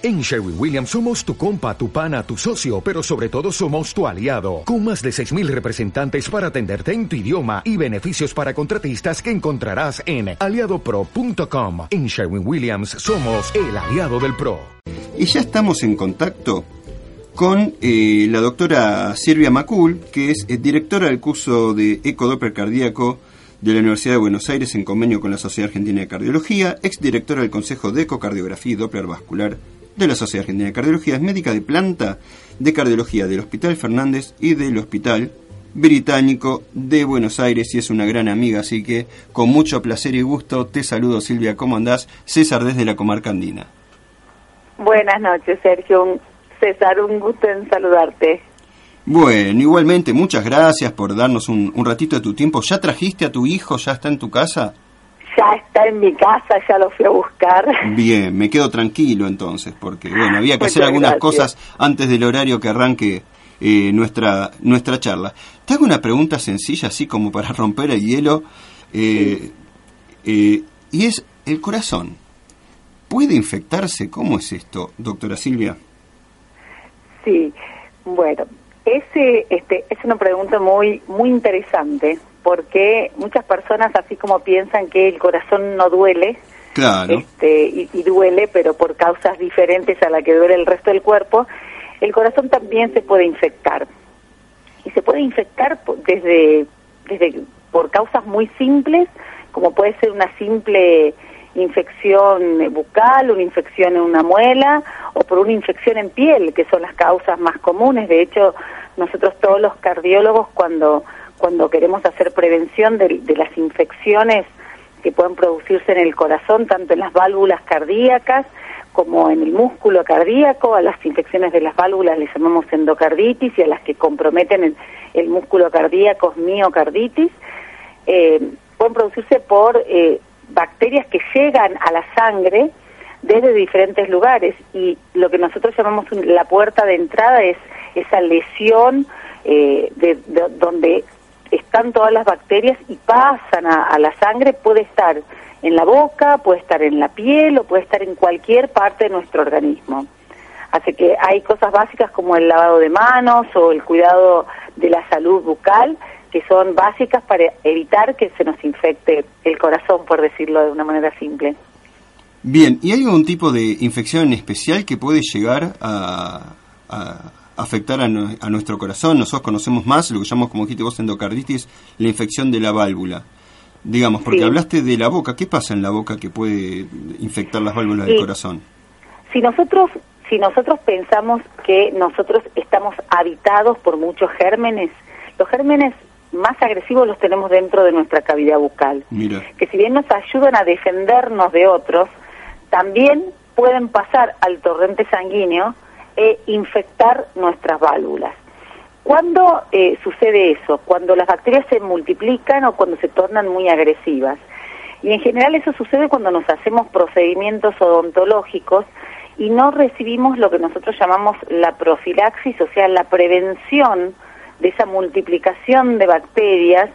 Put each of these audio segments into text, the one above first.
En Sherwin Williams somos tu compa, tu pana, tu socio, pero sobre todo somos tu aliado, con más de 6.000 representantes para atenderte en tu idioma y beneficios para contratistas que encontrarás en aliadopro.com. En Sherwin Williams somos el aliado del PRO. Y ya estamos en contacto con eh, la doctora Silvia Macul, que es eh, directora del curso de ecodoppler cardíaco de la Universidad de Buenos Aires en convenio con la Sociedad Argentina de Cardiología, exdirectora del Consejo de Ecocardiografía y Doppler Vascular de la Sociedad Argentina de Cardiología, es médica de planta de cardiología del Hospital Fernández y del Hospital Británico de Buenos Aires y es una gran amiga, así que con mucho placer y gusto te saludo Silvia, ¿cómo andás? César desde la comarca andina. Buenas noches Sergio, César, un gusto en saludarte. Bueno, igualmente, muchas gracias por darnos un, un ratito de tu tiempo. ¿Ya trajiste a tu hijo? ¿Ya está en tu casa? Ya está en mi casa, ya lo fui a buscar. Bien, me quedo tranquilo entonces, porque bueno, había que hacer algunas cosas antes del horario que arranque eh, nuestra, nuestra charla. Te hago una pregunta sencilla, así como para romper el hielo, eh, eh, y es, ¿el corazón puede infectarse? ¿Cómo es esto, doctora Silvia? Sí, bueno, ese, este, es una pregunta muy, muy interesante porque muchas personas así como piensan que el corazón no duele, este, y, duele, pero por causas diferentes a la que duele el resto del cuerpo, el corazón también se puede infectar. Y se puede infectar desde, desde por causas muy simples, como puede ser una simple infección bucal, una infección en una muela o por una infección en piel, que son las causas más comunes. De hecho, nosotros todos los cardiólogos cuando cuando queremos hacer prevención de, las infecciones que pueden producirse en el corazón, tanto en las válvulas cardíacas como en el músculo cardíaco, a las infecciones de las válvulas les llamamos endocarditis y a las que comprometen el, músculo cardíaco miocarditis, eh, pueden producirse por eh, bacterias que llegan a la sangre desde diferentes lugares y lo que nosotros llamamos la puerta de entrada es esa lesión eh, de, donde están todas las bacterias y pasan a, la sangre, puede estar en la boca, puede estar en la piel o puede estar en cualquier parte de nuestro organismo. Así que hay cosas básicas como el lavado de manos o el cuidado de la salud bucal que son básicas para evitar que se nos infecte el corazón, por decirlo de una manera simple. Bien, ¿y hay algún tipo de infección en especial que puede llegar a, afectar a, nuestro corazón. Nosotros conocemos más lo que llamamos, como dijiste vos, endocarditis, la infección de la válvula. Digamos, porque hablaste de la boca. ¿Qué pasa en la boca que puede infectar las válvulas del corazón? Si nosotros, si nosotros pensamos que nosotros estamos habitados por muchos gérmenes, los gérmenes más agresivos los tenemos dentro de nuestra cavidad bucal. Mira. Que si bien nos ayudan a defendernos de otros, también pueden pasar al torrente sanguíneo e infectar nuestras válvulas. ¿Cuándo eh, sucede eso? Cuando las bacterias se multiplican o cuando se tornan muy agresivas. Y en general eso sucede cuando nos hacemos procedimientos odontológicos y no recibimos lo que nosotros llamamos la profilaxis, o sea, la prevención de esa multiplicación de bacterias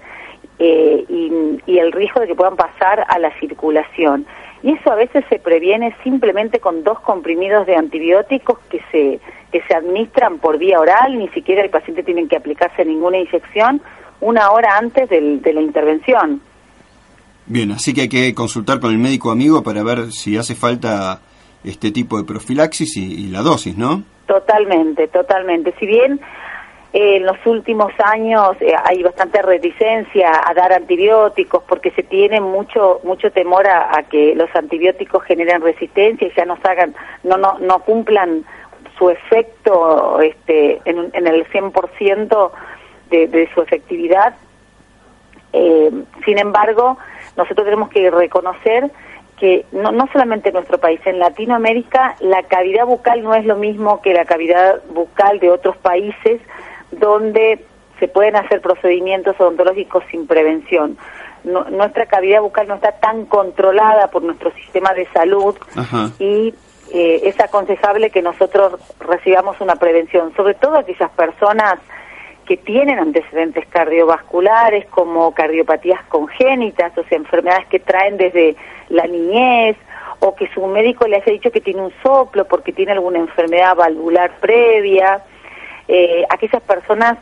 eh, y, el riesgo de que puedan pasar a la circulación. Y eso a veces se previene simplemente con dos comprimidos de antibióticos que se, que se administran por vía oral, ni siquiera el paciente tiene que aplicarse ninguna inyección una hora antes de la intervención. Bien, así que hay que consultar con el médico amigo para ver si hace falta este tipo de profilaxis y, y la dosis, ¿no? Totalmente, totalmente. Si bien en los últimos años eh, hay bastante reticencia a dar antibióticos porque se tiene mucho mucho temor a, que los antibióticos generen resistencia y ya nos hagan no no no cumplan su efecto este en, en el 100% de, de su efectividad. Eh, sin embargo nosotros tenemos que reconocer que no, no solamente en nuestro país, en Latinoamérica la cavidad bucal no es lo mismo que la cavidad bucal de otros países donde se pueden hacer procedimientos odontológicos sin prevención. nuestra cavidad bucal no está tan controlada por nuestro sistema de salud y eh, es aconsejable que nosotros recibamos una prevención, sobre todo aquellas personas que tienen antecedentes cardiovasculares como cardiopatías congénitas, o sea, enfermedades que traen desde la niñez o que su médico le haya dicho que tiene un soplo porque tiene alguna enfermedad valvular previa, eh, aquellas personas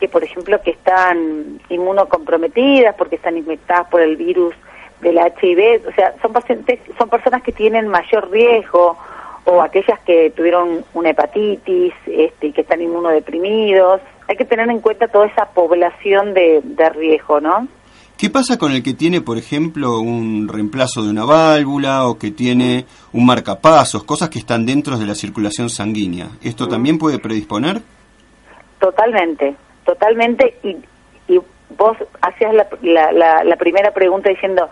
que, por ejemplo, que están inmunocomprometidas porque están infectadas por el virus del HIV, o sea, son pacientes, son personas que tienen mayor riesgo o aquellas que tuvieron una hepatitis este, y que están inmunodeprimidos. Hay que tener en cuenta toda esa población de, de riesgo, ¿no? ¿Qué pasa con el que tiene, por ejemplo, un reemplazo de una válvula o que tiene un marcapasos, cosas que están dentro de la circulación sanguínea? ¿Esto también puede predisponer? Totalmente, totalmente. Y, y vos hacías la, la, la, primera pregunta diciendo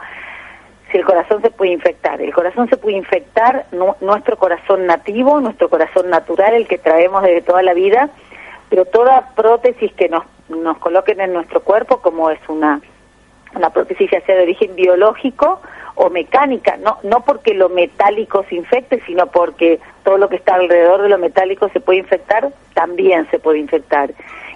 si el corazón se puede infectar. El corazón se puede infectar, nuestro corazón nativo, nuestro corazón natural, el que traemos desde toda la vida, pero toda prótesis que nos, nos coloquen en nuestro cuerpo, como es una una prótesis ya sea de origen biológico o mecánica, no, no porque lo metálico se infecte, sino porque todo lo que está alrededor de lo metálico se puede infectar, también se puede infectar.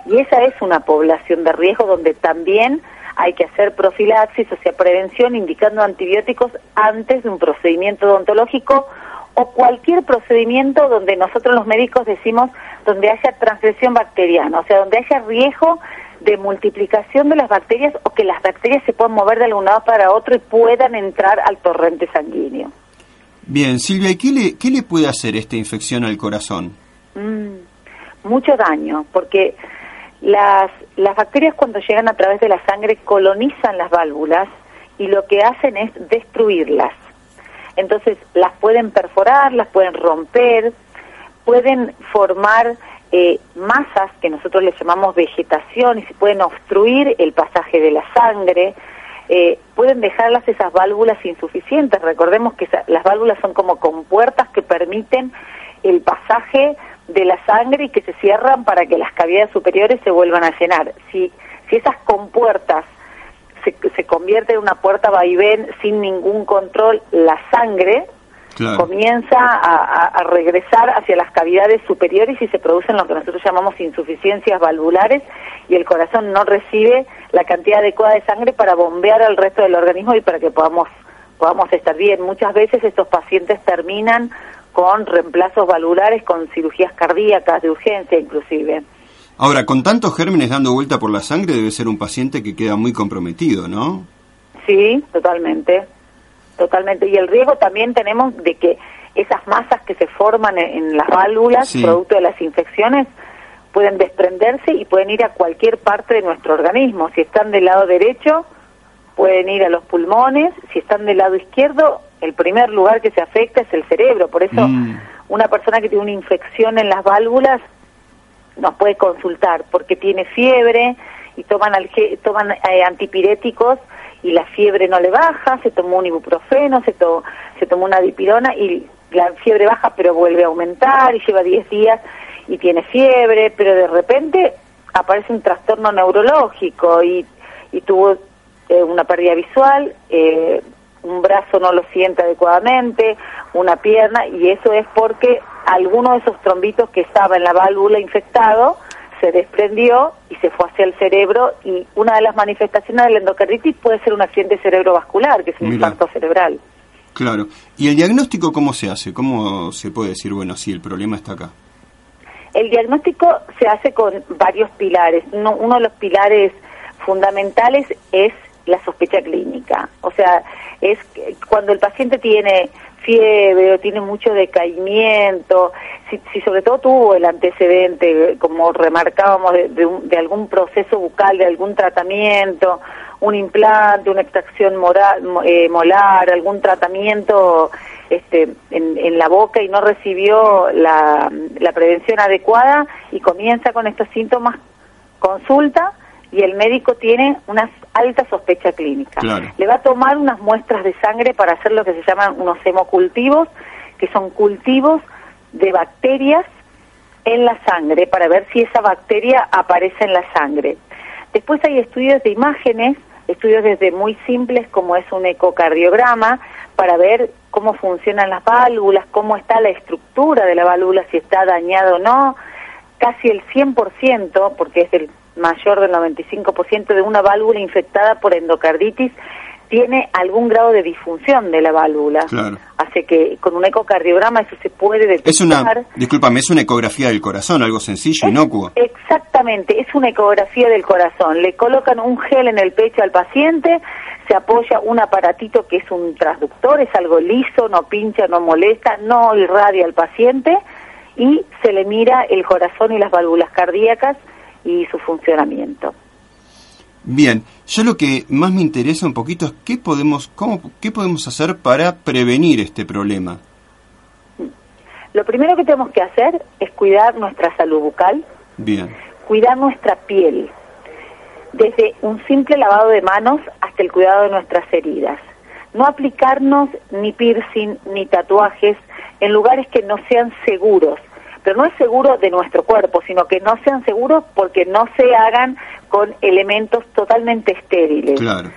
Y esa es una población de riesgo donde también hay que hacer profilaxis, o sea, prevención indicando antibióticos antes de un procedimiento odontológico o cualquier procedimiento donde nosotros los médicos decimos donde haya transgresión bacteriana, o sea, donde haya riesgo de multiplicación de las bacterias o que las bacterias se puedan mover de algún lado para otro y puedan entrar al torrente sanguíneo. Bien, Silvia, ¿y qué le, qué le puede hacer esta infección al corazón? Mm, mucho daño, porque las, las bacterias cuando llegan a través de la sangre colonizan las válvulas y lo que hacen es destruirlas. Entonces las pueden perforar, las pueden romper, pueden formar eh, masas que nosotros le llamamos vegetación y se pueden obstruir el pasaje de la sangre, eh, pueden dejarlas esas válvulas insuficientes. Recordemos que las válvulas son como compuertas que permiten el pasaje de la sangre y que se cierran para que las cavidades superiores se vuelvan a llenar. Si, si esas compuertas se, se convierten en una puerta vaivén sin ningún control, la sangre comienza a, regresar hacia las cavidades superiores y se producen lo que nosotros llamamos insuficiencias valvulares y el corazón no recibe la cantidad adecuada de sangre para bombear al resto del organismo y para que podamos podamos estar bien. Muchas veces estos pacientes terminan con reemplazos valvulares, con cirugías cardíacas de urgencia inclusive. Ahora, con tantos gérmenes dando vuelta por la sangre debe ser un paciente que queda muy comprometido, ¿no? Sí, totalmente totalmente. Y el riesgo también tenemos de que esas masas que se forman en, las válvulas, producto de las infecciones, pueden desprenderse y pueden ir a cualquier parte de nuestro organismo. Si están del lado derecho, pueden ir a los pulmones. Si están del lado izquierdo, el primer lugar que se afecta es el cerebro. Por eso, mm. una persona que tiene una infección en las válvulas nos puede consultar porque tiene fiebre y toman, toman eh, antipiréticos y la fiebre no le baja, se tomó un ibuprofeno, se, se tomó una dipirona y la fiebre baja pero vuelve a aumentar y lleva 10 días y tiene fiebre, pero de repente aparece un trastorno neurológico y, y tuvo eh, una pérdida visual, eh, un brazo no lo siente adecuadamente, una pierna, y eso es porque alguno de esos trombitos que estaba en la válvula infectado se desprendió y se fue hacia el cerebro y una de las manifestaciones de la endocarditis puede ser un accidente cerebrovascular, que es un infarto cerebral. Claro. ¿Y el diagnóstico cómo se hace? ¿Cómo se puede decir, bueno, sí, el problema está acá? El diagnóstico se hace con varios pilares. Uno, de los pilares fundamentales es la sospecha clínica. O sea, es cuando el paciente tiene fiebre o tiene mucho decaimiento, si, sobre todo tuvo el antecedente, como remarcábamos, de, algún proceso bucal, de algún tratamiento, un implante, una extracción eh, molar, algún tratamiento este, en, la boca y no recibió la prevención adecuada y comienza con estos síntomas, consulta y el médico tiene una alta sospecha clínica. Le va a tomar unas muestras de sangre para hacer lo que se llaman unos hemocultivos, que son cultivos de bacterias en la sangre para ver si esa bacteria aparece en la sangre. Después hay estudios de imágenes, estudios desde muy simples como es un ecocardiograma, para ver cómo funcionan las válvulas, cómo está la estructura de la válvula, si está dañado o no. Casi el 100%, porque es el mayor del 95% de una válvula infectada por endocarditis tiene algún grado de disfunción de la válvula. Claro. Así que con un ecocardiograma eso se puede detectar. Es una, discúlpame, es una ecografía del corazón, algo sencillo, Es- inocuo. Exactamente, es una ecografía del corazón. Le colocan un gel en el pecho al paciente, se apoya un aparatito que es un transductor, es algo liso, no pincha, no molesta, no irradia al paciente y se le mira el corazón y las válvulas cardíacas y su funcionamiento. Bien, yo lo que más me interesa un poquito es qué podemos, cómo, qué podemos hacer para prevenir este problema. Lo primero que tenemos que hacer es cuidar nuestra salud bucal, Bien, cuidar nuestra piel, desde un simple lavado de manos hasta el cuidado de nuestras heridas. No aplicarnos ni piercing ni tatuajes en lugares que no sean seguros, pero no es seguro de nuestro cuerpo, sino que no sean seguros porque no se hagan con elementos totalmente estériles claro.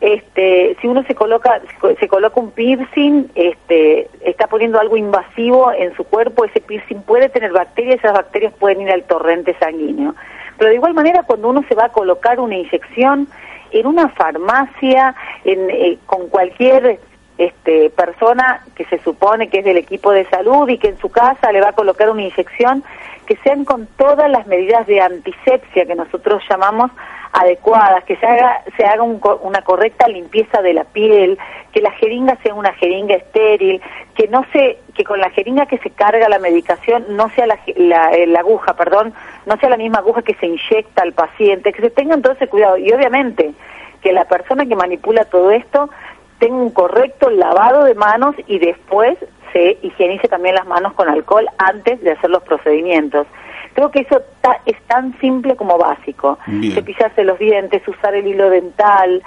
este, si uno se coloca se coloca un piercing, este, está poniendo algo invasivo en su cuerpo, ese piercing puede tener bacterias, esas bacterias pueden ir al torrente sanguíneo. Pero de igual manera, cuando uno se va a colocar una inyección en una farmacia, en, eh, con cualquier este, persona que se supone que es del equipo de salud y que en su casa le va a colocar una inyección, que sean con todas las medidas de antisepsia que nosotros llamamos adecuadas, que se haga, se haga un una correcta limpieza de la piel, que la jeringa sea una jeringa estéril, que no se, que con la jeringa que se carga la medicación no sea la, la, eh, la aguja, perdón, no sea la misma aguja que se inyecta al paciente, que se tengan todo ese cuidado. Y obviamente que la persona que manipula todo esto tenga un correcto lavado de manos y después se higienice también las manos con alcohol antes de hacer los procedimientos. Creo que eso ta- es tan simple como básico. Bien. Cepillarse los dientes, usar el hilo dental,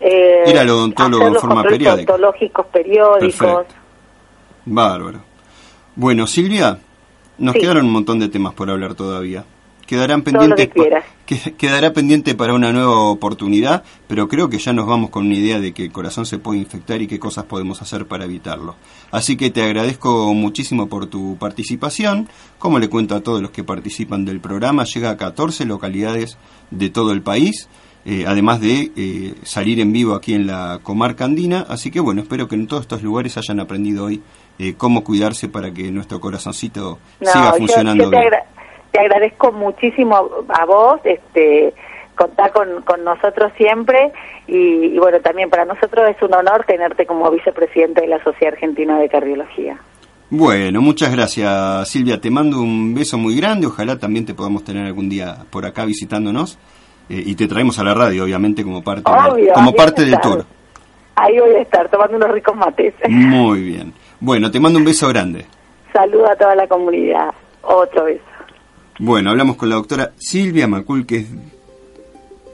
eh, Ir al odontólogo hacer en los forma periódica. odontológicos periódicos. Perfecto. Bárbaro. Bueno, Silvia, nos Sí. quedaron un montón de temas por hablar todavía. Quedarán pendientes que quedará pendiente para una nueva oportunidad, pero creo que ya nos vamos con una idea de que el corazón se puede infectar y qué cosas podemos hacer para evitarlo. Así que te agradezco muchísimo por tu participación. Como le cuento a todos los que participan del programa, llega a 14 localidades de todo el país. eh, además de eh, salir en vivo aquí en la comarca andina. Así que bueno, espero que en todos estos lugares hayan aprendido hoy eh, cómo cuidarse para que nuestro corazoncito No, siga funcionando yo, bien. Te agradezco muchísimo a, vos, este, contar con, con nosotros siempre y, y bueno, también para nosotros es un honor tenerte como vicepresidente de la Sociedad Argentina de Cardiología. Bueno, muchas gracias Silvia, te mando un beso muy grande, ojalá también te podamos tener algún día por acá visitándonos eh, y te traemos a la radio, obviamente, como parte, Obvio, como parte del tour. Ahí voy a estar tomando unos ricos mates. Muy bien. Bueno, te mando un beso grande. Saludo a toda la comunidad. Otro beso. Bueno, hablamos con la doctora Silvia Macul, que es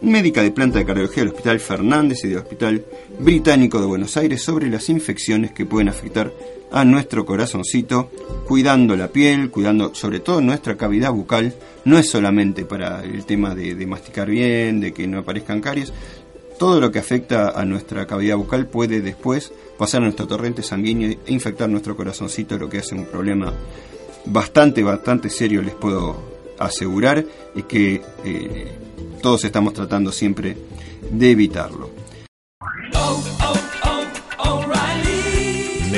médica de planta de cardiología del Hospital Fernández y del Hospital Británico de Buenos Aires sobre las infecciones que pueden afectar a nuestro corazoncito, cuidando la piel, cuidando sobre todo nuestra cavidad bucal. No es solamente para el tema de, masticar bien, de que no aparezcan caries. Todo lo que afecta a nuestra cavidad bucal puede después pasar a nuestro torrente sanguíneo e infectar nuestro corazoncito, lo que hace un problema bastante, bastante serio, les puedo asegurar, y que eh, todos estamos tratando siempre de evitarlo.